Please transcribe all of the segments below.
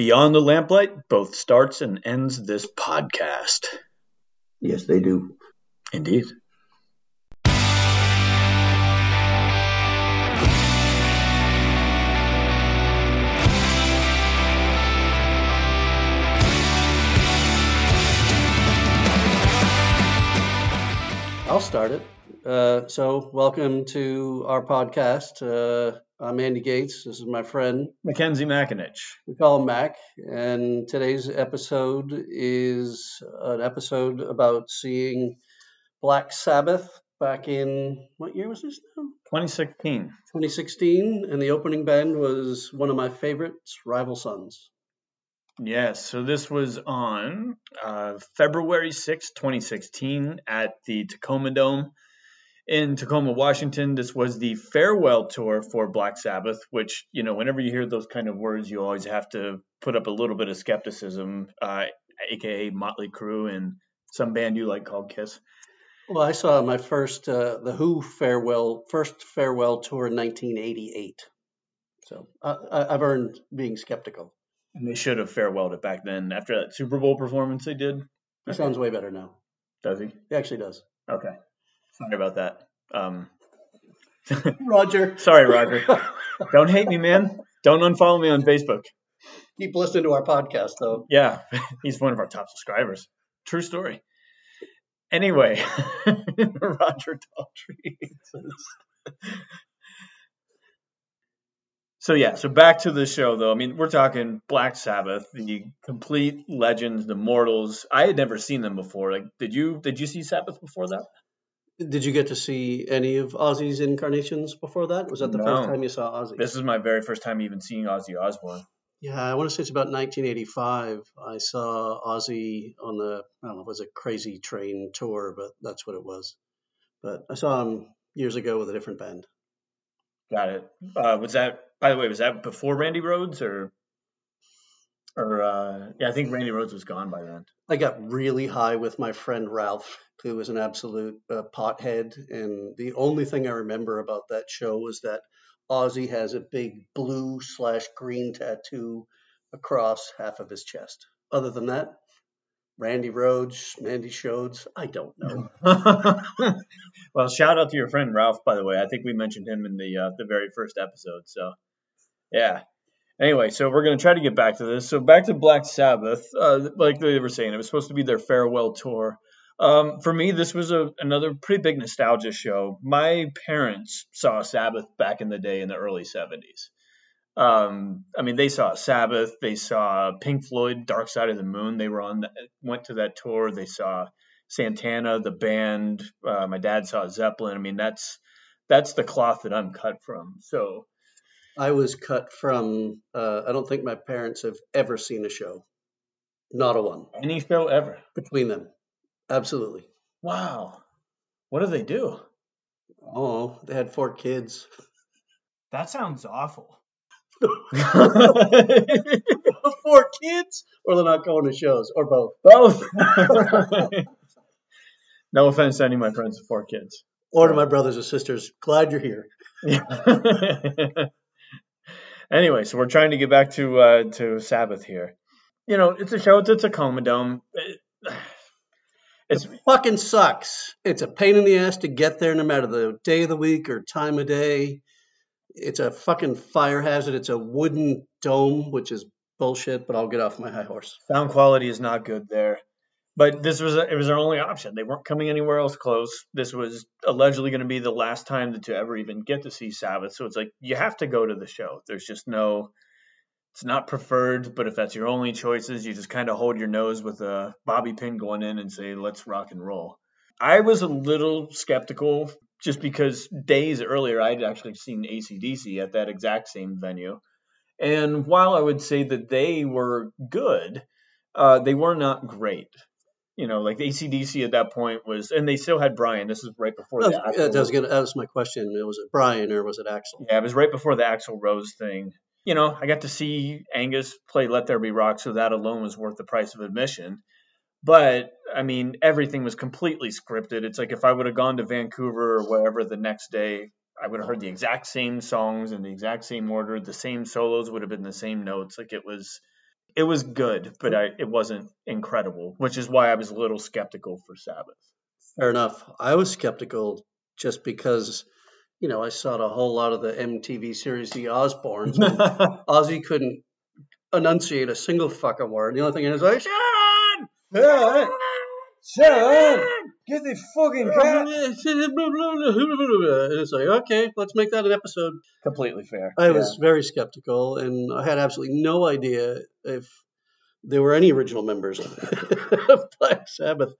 Beyond the Lamplight both starts and ends this podcast. Yes, they do. Indeed. I'll start it. Uh, so, welcome to our podcast. Uh, I'm Andy Gates. This is my friend. Mackenzie McAninch. We call him Mac. And today's episode is an episode about seeing Black Sabbath back in what year was this now? 2016. 2016. And the opening band was one of my favorites, Rival Sons. Yes, so this was on uh, February 6, 2016, at the Tacoma Dome in Tacoma, Washington. This was the farewell tour for Black Sabbath, which, you know, whenever you hear those kind of words, you always have to put up a little bit of skepticism, uh, aka Motley Crue and some band you like called Kiss. Well, I saw my first, uh, the Who farewell, first farewell tour in 1988. So I, I've earned being skeptical. And they should have farewelled it back then after that Super Bowl performance they did. He sounds way better now. Does he? He actually does. Okay. Sorry about that. Um, Roger. sorry, Roger. Don't hate me, man. Don't unfollow me on Facebook. Keep listening to our podcast, though. Yeah, he's one of our top subscribers. True story. Anyway, Roger Daltrey. So yeah, so back to the show though. I mean, we're talking Black Sabbath, the complete legends, the mortals. I had never seen them before. Like, did you did you see Sabbath before that? Did you get to see any of Ozzy's incarnations before that? Was that the No. first time you saw Ozzy? This is my very first time even seeing Ozzy Osbourne. Yeah, I want to say it's about 1985. I saw Ozzy on the, I don't know, if it was a Crazy Train tour, but that's what it was. But I saw him years ago with a different band. Got it. Uh, was that by the way? Was that before Randy Rhoads or or uh, yeah? I think Randy Rhoads was gone by then. I got really high with my friend Ralph, who was an absolute uh, pothead. And the only thing I remember about that show was that Ozzy has a big blue slash green tattoo across half of his chest. Other than that, Randy Rhoads, Mandy Shodes, I don't know. well, shout out to your friend Ralph, by the way. I think we mentioned him in the uh, the very first episode. So, yeah. Anyway, so we're gonna try to get back to this. So back to Black Sabbath. Uh, like they were saying, it was supposed to be their farewell tour. Um, for me, this was a another pretty big nostalgia show. My parents saw Sabbath back in the day in the early '70s. Um, I mean, they saw Sabbath, they saw Pink Floyd, Dark Side of the Moon. They were on, that, went to that tour. They saw Santana, the band. Uh, my dad saw Zeppelin. I mean, that's that's the cloth that I'm cut from. So I was cut from, uh, I don't think my parents have ever seen a show. Not a one any show ever. between them. Absolutely. Wow, what do they do? Oh, they had four kids. That sounds awful. four kids? Or they're not going to shows, or both. Both. no offense to any of my friends with four kids. Or to my brothers and sisters, glad you're here. anyway, so we're trying to get back to uh, to Sabbath here. You know, it's a show. It's a Tacoma Dome. It- it's Fucking sucks. It's a pain in the ass to get there no matter the day of the week or time of day. It's a fucking fire hazard. It's a wooden dome, which is bullshit, but I'll get off my high horse. sound quality is not good there. But this was it was their only option. They weren't coming anywhere else close. This was allegedly going to be the last time that to ever even get to see Sabbath. So it's like you have to go to the show. There's just no. It's not preferred, but if that's your only choices, you just kind of hold your nose with a bobby pin going in and say, "Let's rock and roll." I was a little skeptical just because days earlier I'd actually seen ACDC at that exact same venue. And while I would say that they were good, uh, they were not great. You know, like the ACDC at that point was, and they still had Brian. This is right before That the that was gonna- that was my question. Was it Brian or was it Axl? yeah, it was right before the Axl Rose thing. You know, I got to see Angus play "Let There Be Rock," so that alone was worth the price of admission. But I mean, everything was completely scripted. It's like if I would have gone to Vancouver or wherever the next day, I would have heard the exact same songs in the exact same order. The same solos would have been the same notes. Like it was, It was good, but I, it wasn't incredible, which is why I was a little skeptical for Sabbath. Fair enough. I was skeptical just because, you know, I saw a whole lot of the MTV series The Osbournes. and Ozzy couldn't enunciate a single fucking word. The only thing he was like, Sean! Sean! Sean! Get the fucking cat! And it's like, okay, let's make that an episode. Completely fair. I was very skeptical, and I had absolutely no idea if there were any original members of Black Sabbath.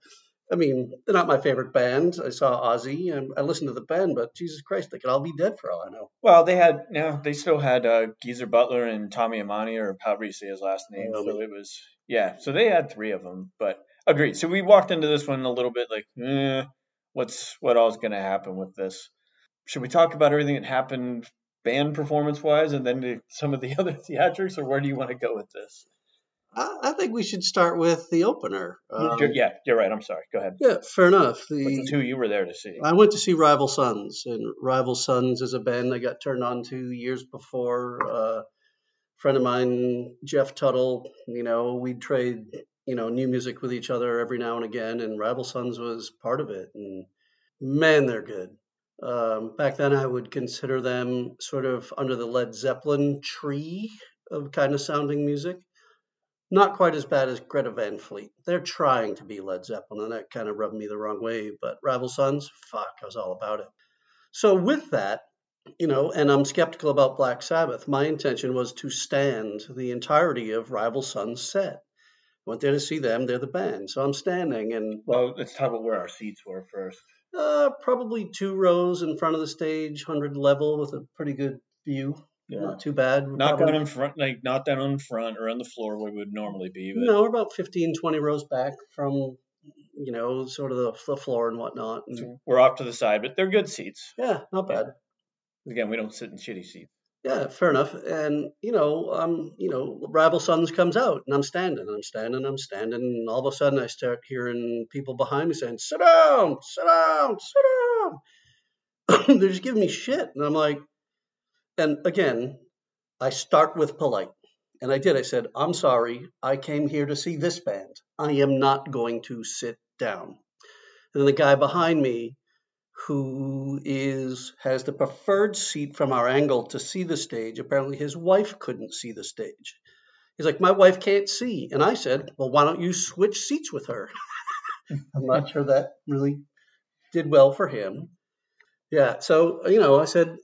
I mean, they're not my favorite band. I saw Ozzy, and I listened to the band, but Jesus Christ, they could all be dead for all I know. Well, they had, yeah, they still had uh, Geezer Butler and Tommy Amani, or however you say his last name. So it was, yeah, so they had three of them. But agreed. So we walked into this one a little bit like, eh, what's what all's going to happen with this? Should we talk about everything that happened band performance wise, and then some of the other theatrics, or where do you want to go with this? I, I think we should start with the opener. Um, You're- yeah, you're right. I'm sorry. Go ahead. yeah, fair enough. The The, two you were there to see? I went to see Rival Sons, and Rival Sons is a band I got turned on to years before. Uh, friend of mine, Jeff Tuttle, you know, we'd trade, you know, new music with each other every now and again, and Rival Sons was part of it. And man, they're good. Um, back then, I would consider them sort of under the Led Zeppelin tree of kind of sounding music. Not quite as bad as Greta Van Fleet. They're trying to be Led Zeppelin, and that kind of rubbed me the wrong way. But Rival Sons, fuck, I was all about it. So with that, you know, and I'm skeptical about Black Sabbath. My intention was to stand the entirety of Rival Sons set. Went there to see them. They're the band, so I'm standing and Well, let's talk about where our seats were first. uh, probably two rows in front of the stage, hundred level with a pretty good view. Yeah. Not too bad. We're Not probably- down in front, like not down in front or on the floor where we would normally be. But No, we're about 15, 20 rows back from, you know, sort of the, the floor and whatnot. And, so we're off to the side, but they're good seats. yeah, not bad. Again, we don't sit in shitty seats. Yeah, fair enough. And you know, um, you know, Rival Sons comes out, and I'm standing, I'm standing, I'm standing, and all of a sudden I start hearing people behind me saying, "Sit down, sit down, sit down." They're just giving me shit, and I'm like, and again, I start with polite, and I did. I said, "I'm sorry, I came here to see this band. I am not going to sit down." And then the guy behind me who is has the preferred seat from our angle to see the stage. Apparently, his wife couldn't see the stage. He's like, my wife can't see, and I said, well, why don't you switch seats with her? I'm not sure that really did well for him. Yeah, so you know, I said,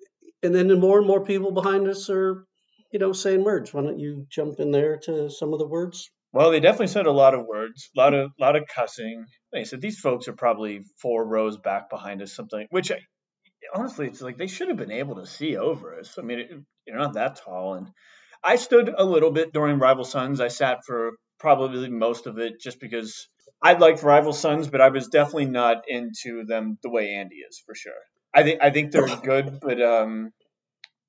and then the more and more people behind us are, you know, saying words. Why don't you jump in there to some of the words? Well, they definitely said a lot of words, a lot of lot of cussing. They said, these folks are probably four rows back behind us, something. Which, I, honestly, it's like they should have been able to see over us. I mean, it, you're not that tall, and I stood a little bit during Rival Sons. I sat for probably most of it, just because I liked Rival Sons, but I was definitely not into them the way Andy is for sure. I think I think they're good, but um,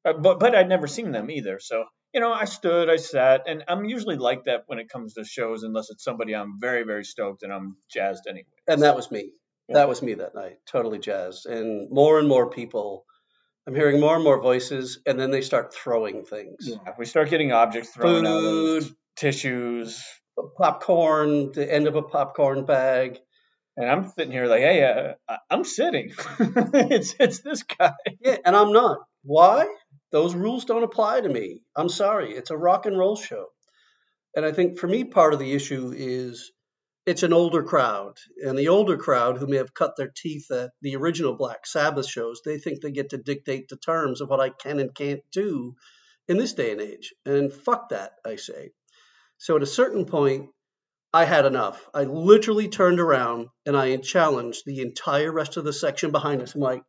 uh, but but I'd never seen them either, so you know, I stood, I sat, and I'm usually like that when it comes to shows, unless it's somebody I'm very, very stoked and I'm jazzed anyway. And that was me. That was me that night. Totally jazzed. And more and more people, I'm hearing more and more voices, and then they start throwing things. Yeah, we start getting objects thrown out, Food, of tissues, popcorn, the end of a popcorn bag. and I'm sitting here like, hey, uh, I'm sitting. it's it's this guy. Yeah, and I'm not. Why? Those rules don't apply to me. I'm sorry. It's a rock and roll show. And I think for me, part of the issue is it's an older crowd. And the older crowd who may have cut their teeth at the original Black Sabbath shows, they think they get to dictate the terms of what I can and can't do in this day and age. And fuck that, I say. So at a certain point, I had enough. I literally turned around and I challenged the entire rest of the section behind us. I'm like,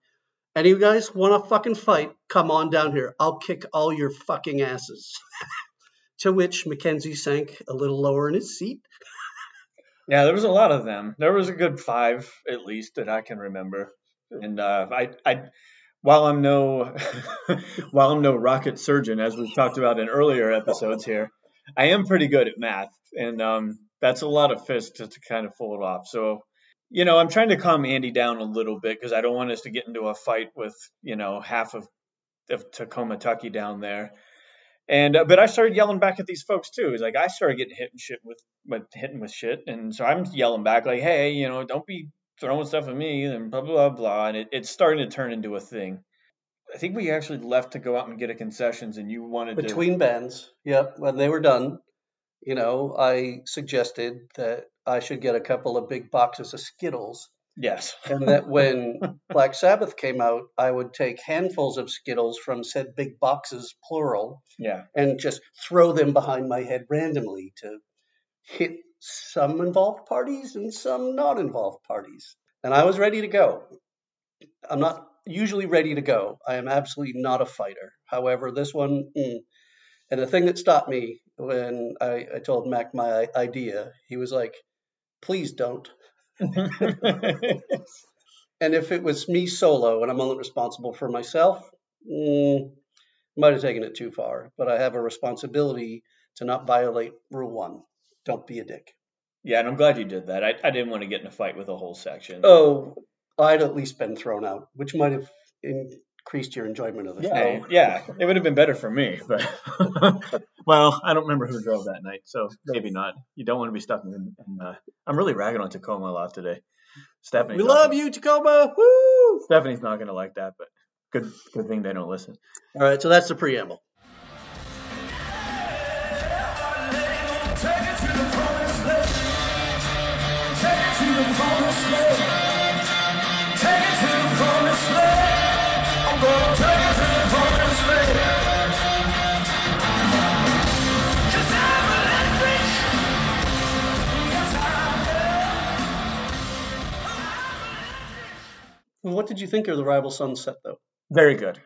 any of you guys want to fucking fight? Come on down here. I'll kick all your fucking asses. to which Mackenzie sank a little lower in his seat. Yeah, there was a lot of them. There was a good five at least that I can remember. And uh, I, I, while I'm no, while I'm no rocket surgeon, as we've talked about in earlier episodes here, I am pretty good at math, and um, that's a lot of fists to, to kind of it off. So, you know, I'm trying to calm Andy down a little bit because I don't want us to get into a fight with, you know, half of, of Tacoma, Tucky down there. And uh, but I started yelling back at these folks too. It's like I started getting hit and shit with, with hitting with shit, and so I'm yelling back like, "Hey, you know, don't be throwing stuff at me," and blah blah blah. And it, it's starting to turn into a thing. I think we actually left to go out and get a concessions, and you wanted to. Between bands, yep. When they were done, you know, I suggested that I should get a couple of big boxes of Skittles, Yes. and that when Black Sabbath came out, I would take handfuls of Skittles from said big boxes, plural, Yeah. and just throw them behind my head randomly to hit some involved parties and some not involved parties. And I was ready to go. I'm not usually ready to go. I am absolutely not a fighter. However, this one, mm. and the thing that stopped me when I, I told Mac my idea, he was like, please don't. And if it was me solo and I'm only responsible for myself, mm, might have taken it too far. But I have a responsibility to not violate rule one. Don't be a dick. yeah, and I'm glad you did that. I, I didn't want to get in a fight with a whole section. Oh, I'd at least been thrown out, which might have increased your enjoyment of the Yeah, show. yeah, it would have been better for me, but well, I don't remember who drove that night, so maybe not. You don't want to be stuck in. in uh, I'm really ragging on Tacoma a lot today. Stephanie, We love you, Tacoma. Woo! Stephanie's not gonna like that, but good, good thing they don't listen. All right, so that's the preamble. Did you think of the Rival Sons set, though? Very good.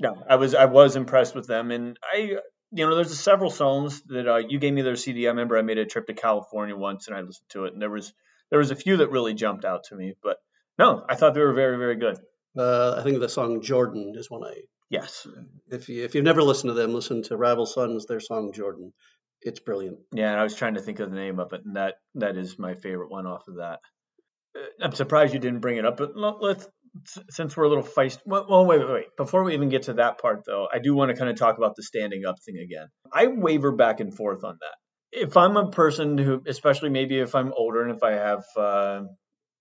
No, I was I was impressed with them, and I you know there's several songs that uh, you gave me their CD. I remember I made a trip to California once and I listened to it, and there was there was a few that really jumped out to me. But no, I thought they were very very good. Uh, I think the song Jordan is one I. Yes, If you if you've never listened to them, listen to Rival Sons. Their song Jordan. It's brilliant. yeah, and I was trying to think of the name of it, and that that is my favorite one off of that. Uh, I'm surprised you didn't bring it up, but let's since we're a little feist. Well, well, wait, wait, wait. Before we even get to that part, though, I do want to kind of talk about the standing up thing again. I waver back and forth on that. If I'm a person who, especially maybe if I'm older and if I have, uh,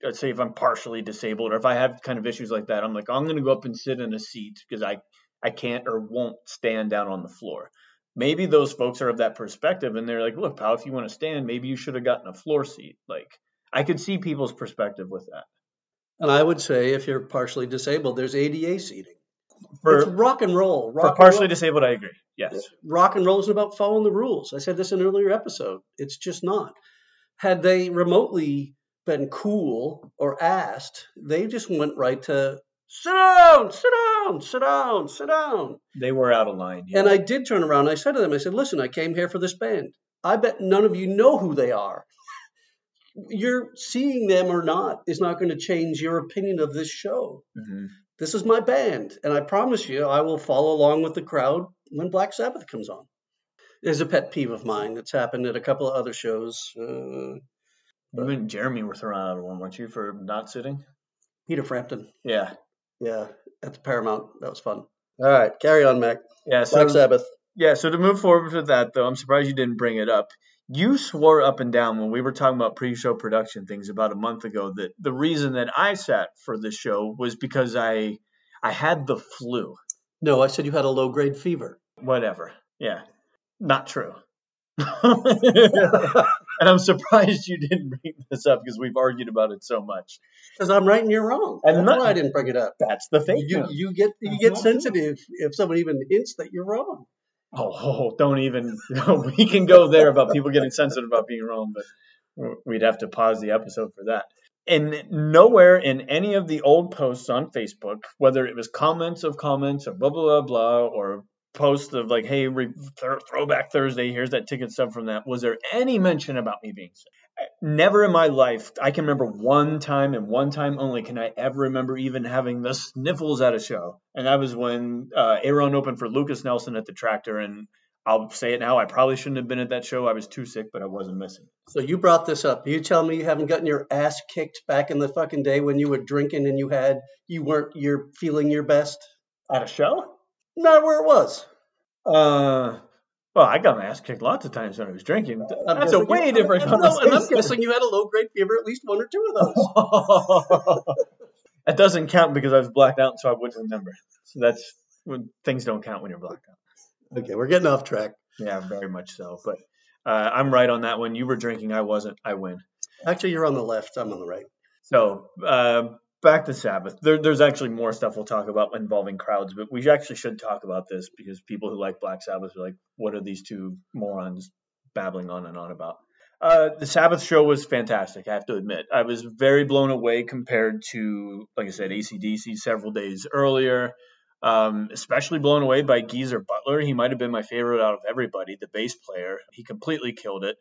let's say if I'm partially disabled or if I have kind of issues like that, I'm like, I'm going to go up and sit in a seat because I, I can't or won't stand down on the floor. Maybe those folks are of that perspective and they're like, look, pal, if you want to stand, maybe you should have gotten a floor seat. Like, I could see people's perspective with that. And I would say if you're partially disabled, there's ADA seating. For, it's rock and roll. Rock for partially roll. disabled, I agree. Yes. rock and roll isn't about following the rules. I said this in an earlier episode. It's just not. Had they remotely been cool or asked, they just went right to sit down, sit down, sit down, sit down. They were out of line. Yeah. And I did turn around. And I said to them, I said, listen, I came here for this band. I bet none of you know who they are. You're seeing them or not is not going to change your opinion of this show. Mhm. This is my band, and I promise you, I will follow along with the crowd when Black Sabbath comes on. There's a pet peeve of mine that's happened at a couple of other shows. Uh, You and Jeremy were thrown out of one, weren't you, for not sitting? Peter Frampton, Yeah. yeah, at the Paramount. That was fun. All right, carry on, Mac. Yeah. So Black Sabbath. yeah. So to move forward with that, though, I'm surprised you didn't bring it up. You swore up and down when we were talking about pre-show production things about a month ago that the reason that I sat for this show was because I I had the flu. No, I said you had a low grade fever. Whatever. Yeah. Not true. and I'm surprised you didn't bring this up because we've argued about it so much. Because I'm right and you're wrong. I'm That's not- why I didn't bring it up. That's the thing. You, you get you get not sensitive if someone even hints that you're wrong. Oh, don't even. we can go there about people getting sensitive about being wrong, but we'd have to pause the episode for that. And nowhere in any of the old posts on Facebook, whether it was comments of comments or blah blah blah blah, or posts of like, "Hey, re- th- Throwback Thursday, here's that ticket stub from that," was there any mention about me being sick? Never in my life. I can remember one time and one time only can I ever remember even having the sniffles at a show, and that was when uh, Aaron opened for Lukas Nelson at the Tractor, and I'll say it now. I probably shouldn't have been at that show. I was too sick, but I wasn't missing. So you brought this up. You tell me you haven't gotten your ass kicked back in the fucking day when you were drinking and you had you weren't you're feeling your best. At a show? Not where it was. Uh, Well, I got my ass kicked lots of times when I was drinking. That's a way you- different I conversation. and I'm guessing you had a low grade fever at least one or two of those. that doesn't count because I was blacked out, so I wouldn't remember. So that's when things don't count when you're blacked out. okay, we're getting off track. Yeah, very much so. But uh, I'm right on that one. You were drinking, I wasn't. I win. Actually, you're on the left. I'm on the right. So uh, back to Sabbath. There, there's actually more stuff we'll talk about involving crowds, but we actually should talk about this because people who like Black Sabbath are like, what are these two morons babbling on and on about? Uh, the Sabbath show was fantastic, I have to admit. I was very blown away compared to, like I said, ACDC several days earlier. Um, especially blown away by Geezer Butler. He might have been my favorite out of everybody, the bass player. He completely killed it.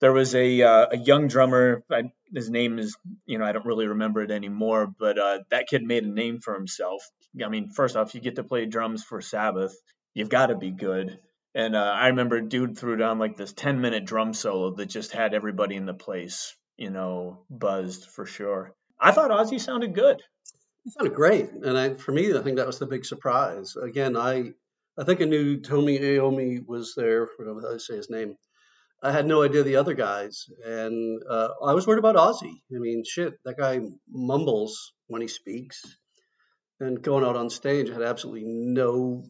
There was a uh, a young drummer. I, his name is, you know, I don't really remember it anymore, but uh, that kid made a name for himself. I mean, first off, you get to play drums for Sabbath, you've got to be good. And uh, I remember dude threw down like this 10 minute drum solo that just had everybody in the place, you know, buzzed for sure. I thought Ozzy sounded good. It sounded great, and I, for me, I think that was the big surprise. Again, I, I think I knew Tommy Aomi was there. I say his name? I had no idea the other guys, and uh, I was worried about Ozzy. I mean, shit, that guy mumbles when he speaks, and going out on stage, I had absolutely no,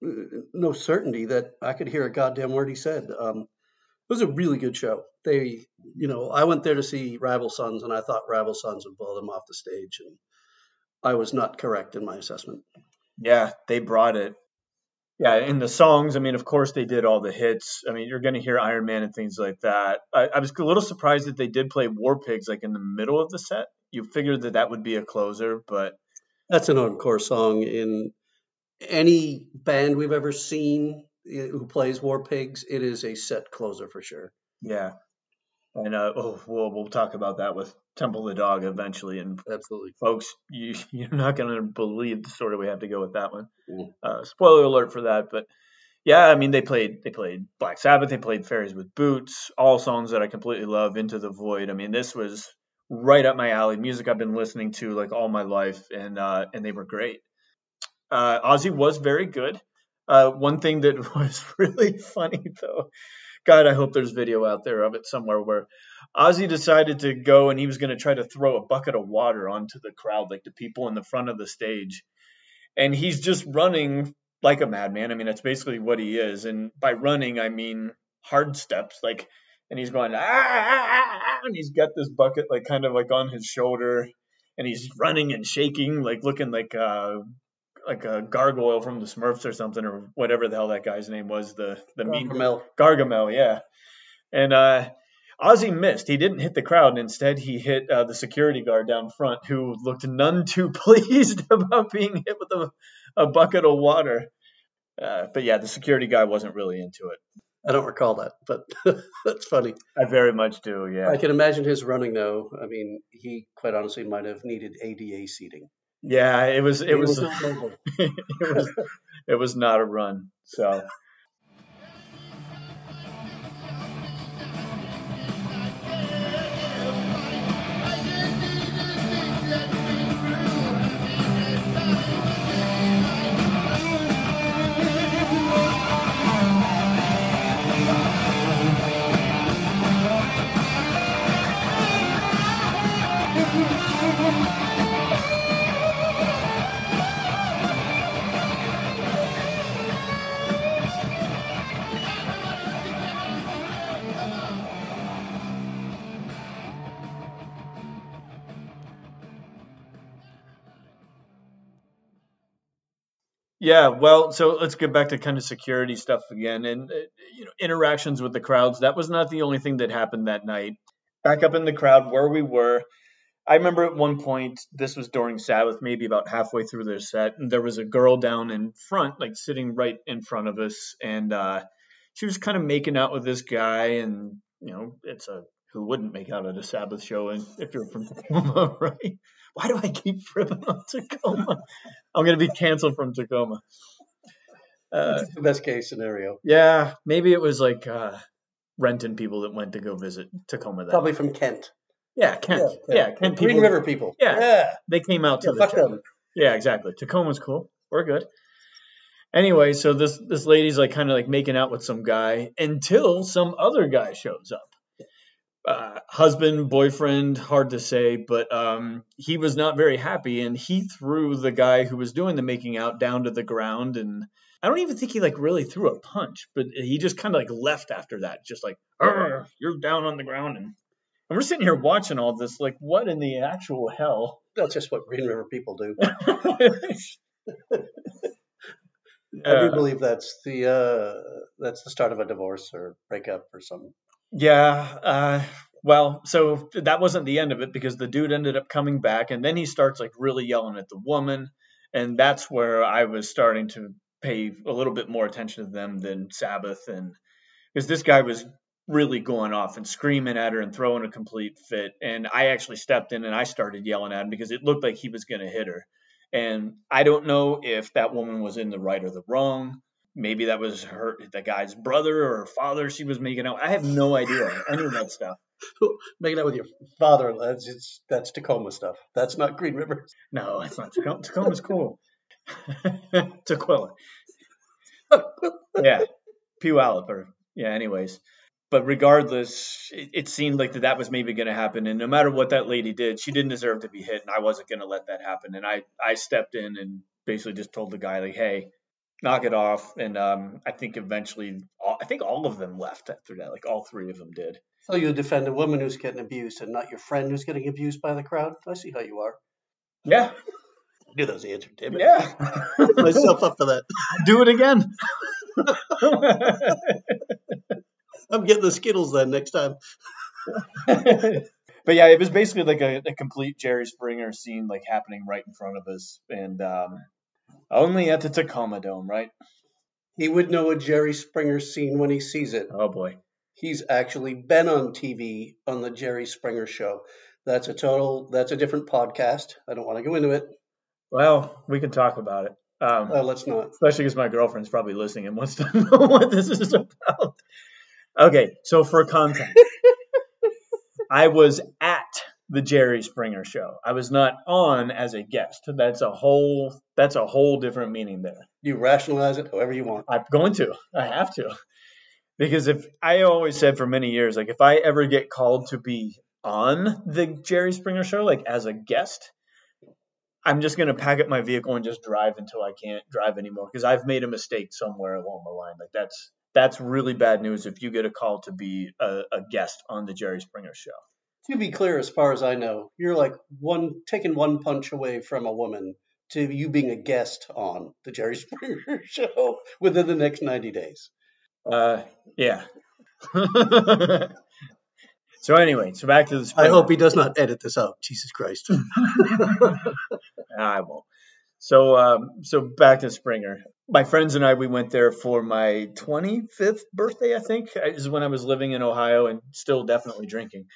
no certainty that I could hear a goddamn word he said. Um, it was a really good show. They, you know, I went there to see Rival Sons, and I thought Rival Sons would blow them off the stage, and I was not correct in my assessment. Yeah, they brought it. Yeah, in the songs, I mean, of course they did all the hits. I mean, you're going to hear Iron Man and things like that. I, I was a little surprised that they did play War Pigs like in the middle of the set. You figured that that would be a closer, but That's an encore song in any band we've ever seen eh, who plays War Pigs. It is a set closer for sure. yeah. And uh, oh, we'll we'll talk about that with Temple the Dog eventually. And Absolutely. folks, you you're not going to believe the story we have to go with that one. Mm. Uh, spoiler alert for that, but yeah, I mean they played they played Black Sabbath, they played Fairies Wear Boots, all songs that I completely love. Into the Void. I mean this was right up my alley. Music I've been listening to like all my life, and uh, and they were great. Uh, Ozzy was very good. Uh, one thing that was really funny though, God, I hope there's video out there of it somewhere where Ozzy decided to go and he was going to try to throw a bucket of water onto the crowd, like the people in the front of the stage. And he's just running like a madman. I mean, that's basically what he is. And by running, I mean hard steps, like, and he's going, ah, ah, ah, ah," and he's got this bucket, like, kind of like on his shoulder. And he's running and shaking, like looking like uh, like a gargoyle from the Smurfs or something, or whatever the hell that guy's name was. The the mean Gargamel. Gargamel, yeah. And uh, Ozzy missed. He didn't hit the crowd. and Instead, he hit uh, the security guard down front, who looked none too pleased about being hit with a, a bucket of water. Uh, but yeah, the security guy wasn't really into it. I don't recall that, but that's funny. I very much do. Yeah. I can imagine his running though. I mean, he quite honestly might have needed ADA seating. Yeah. It was. It He was. mobile. it was. It was not a run. So. Yeah, well, so let's get back to kind of security stuff again, and uh, you know, interactions with the crowds. That was not the only thing that happened that night. Back up in the crowd where we were, I remember at one point, this was during Sabbath, maybe about halfway through their set, and there was a girl down in front, like sitting right in front of us, and uh, she was kind of making out with this guy, and you know, it's a who wouldn't make out at a Sabbath show, and if you're from Tacoma, right? Why do I keep ripping on Tacoma? I'm gonna be canceled from Tacoma. Uh, That's the best case scenario. yeah, maybe it was like uh, renting people that went to go visit Tacoma. That Probably from Kent. yeah, Kent. Yeah, Kent Green people. River people. Yeah. yeah. They came out to Yeah, the fuck them. Yeah, exactly. Tacoma's cool. We're good. Anyway, so this this lady's like kind of like making out with some guy until some other guy shows up. Uh, husband, boyfriend, hard to say, but um, he was not very happy, and he threw the guy who was doing the making out down to the ground. And I don't even think he like really threw a punch, but he just kind of like left after that, just like "Arr, you're down on the ground, and, and we're sitting here watching all this, like what in the actual hell? That's just what Green River people do. I do believe that's the uh, that's the start of a divorce or breakup or something. Yeah. Uh, well, so that wasn't the end of it because the dude ended up coming back, and then he starts like really yelling at the woman, and that's where I was starting to pay a little bit more attention to them than Sabbath, and because this guy was really going off and screaming at her and throwing a complete fit, and I actually stepped in and I started yelling at him because it looked like he was going to hit her, and I don't know if that woman was in the right or the wrong maybe that was her the guy's brother or father she was making out. I have no idea. Any of that stuff. Making out with your father, that's it's, that's Tacoma stuff. That's not Green River. no it's not tacoma. Tacoma's cool. Tukwila. Yeah. Puyallup or yeah anyways. But regardless it, it seemed like that, that was maybe going to happen. And no matter what that lady did she didn't deserve to be hit and i wasn't going to let that happen. And i i stepped in and basically just told the guy like hey knock it off and um i think eventually all, i think all of them left after that like all three of them did So you defend a woman who's getting abused and not your friend who's getting abused by the crowd. I see how you are. yeah I knew that was the answer, damn it. yeah Put myself up for that. do it again I'm getting the Skittles then next time. but yeah, it was basically like a, a complete Jerry Springer scene, like happening right in front of us, and um, only at the Tacoma Dome, right? He would know a Jerry Springer scene when he sees it. Oh boy. He's actually been on TV on the Jerry Springer show. That's a total. That's a different podcast. I don't want to go into it. Well, we can talk about it. Um, Uh, let's not. especially because my girlfriend's probably listening and wants to know what this is about. Okay, so for content, I was at the Jerry Springer show. I was not on as a guest. That's a whole. That's a whole different meaning there. You rationalize it however you want. I'm going to. I have to. Because if I always said for many years, like if I ever get called to be on the Jerry Springer show, like as a guest, I'm just gonna pack up my vehicle and just drive until I can't drive anymore. Because I've made a mistake somewhere along the line. Like that's that's really bad news if you get a call to be a, a guest on the Jerry Springer show. To be clear, as far as I know, you're like one taking one punch away from a woman to you being a guest on the Jerry Springer show within the next 90 days. Uh, yeah. so anyway, so back to the. I hope he does not edit this out. Jesus Christ. I won't. So, um, so back to Springer. My friends and I, we went there for my 25th birthday, I think, is when I was living in Ohio and still definitely drinking.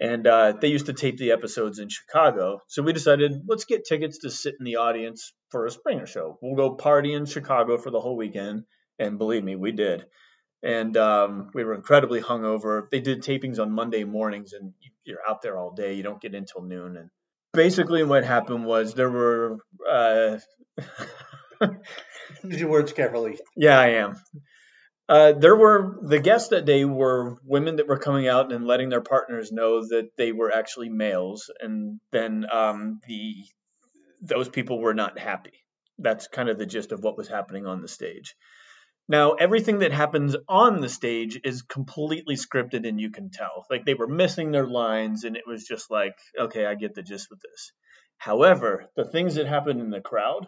And uh, they used to tape the episodes in Chicago. So we decided, let's get tickets to sit in the audience for a Springer show. We'll go party in Chicago for the whole weekend. And believe me, we did. And um, we were incredibly hungover. They did tapings on Monday mornings, and you- you're out there all day. You don't get in till noon. And basically, what happened was there were. Uh, Use your words carefully. yeah, I am. Uh, there were the guests that day were women that were coming out and letting their partners know that they were actually males, and then um, the those people were not happy. That's kind of the gist of what was happening on the stage. Now, everything that happens on the stage is completely scripted, and you can tell. Like they were missing their lines, and it was just like, okay, I get the gist with this. However, the things that happened in the crowd,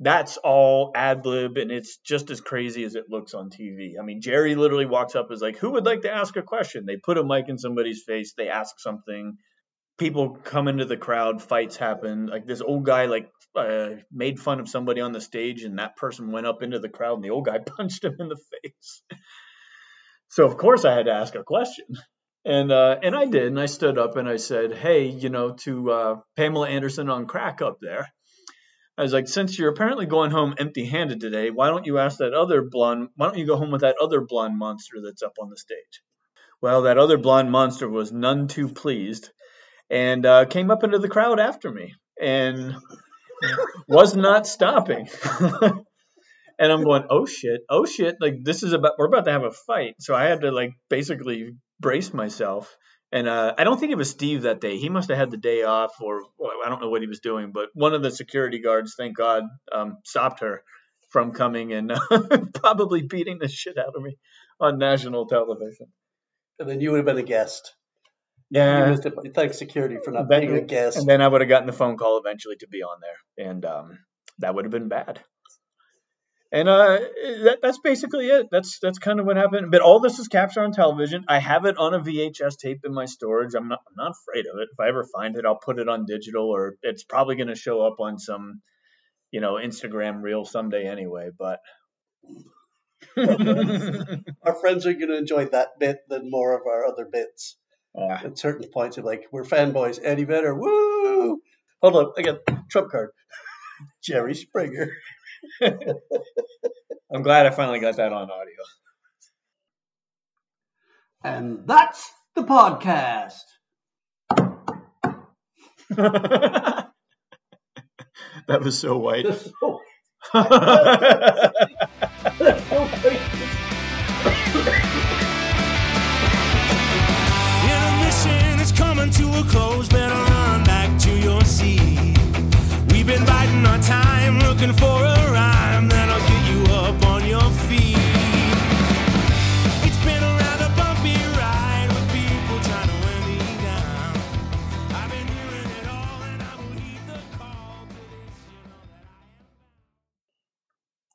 that's all ad lib, and it's just as crazy as it looks on TV. I mean, Jerry literally walks up is like, "Who would like to ask a question?" They put a mic in somebody's face, they ask something. People come into the crowd, fights happen. Like this old guy, like uh, made fun of somebody on the stage, and that person went up into the crowd, and the old guy punched him in the face. So of course I had to ask a question. And uh, and I did, and I stood up and I said, "Hey, you know, to uh, Pamela Anderson on crack up there, I was like, since you're apparently going home empty-handed today, why don't you ask that other blonde? Why don't you go home with that other blonde monster that's up on the stage?" Well, that other blonde monster was none too pleased, and uh, came up into the crowd after me, and was not stopping. and I'm going, oh shit, oh shit, like this is about we're about to have a fight. So I had to like basically brace myself. And uh, I don't think it was Steve that day. He must have had the day off, or well, I don't know what he was doing. But one of the security guards, thank God, um, stopped her from coming and probably beating the shit out of me on national television. And then you would have been a guest. Yeah, but Thanks security for not being a guest. and then I would have gotten the phone call eventually to be on there, and um, that would have been bad. And uh, that, that's basically it. That's that's kind of what happened. But all this is captured on television. I have it on a VHS tape in my storage. I'm not I'm not afraid of it. If I ever find it, I'll put it on digital, or it's probably going to show up on some, you know, Instagram reel someday anyway. But our friends are going to enjoy that bit than more of our other bits. Yeah. At certain points, of like, we're fanboys. Eddie Vedder, woo! Hold on, I got trump card. Jerry Springer. I'm glad I finally got that on audio. And that's the podcast. that was so white. Oh, Intermission is coming to a close. Better run back to your seat been biding our time, looking for a rhyme that'll get you up on your feet.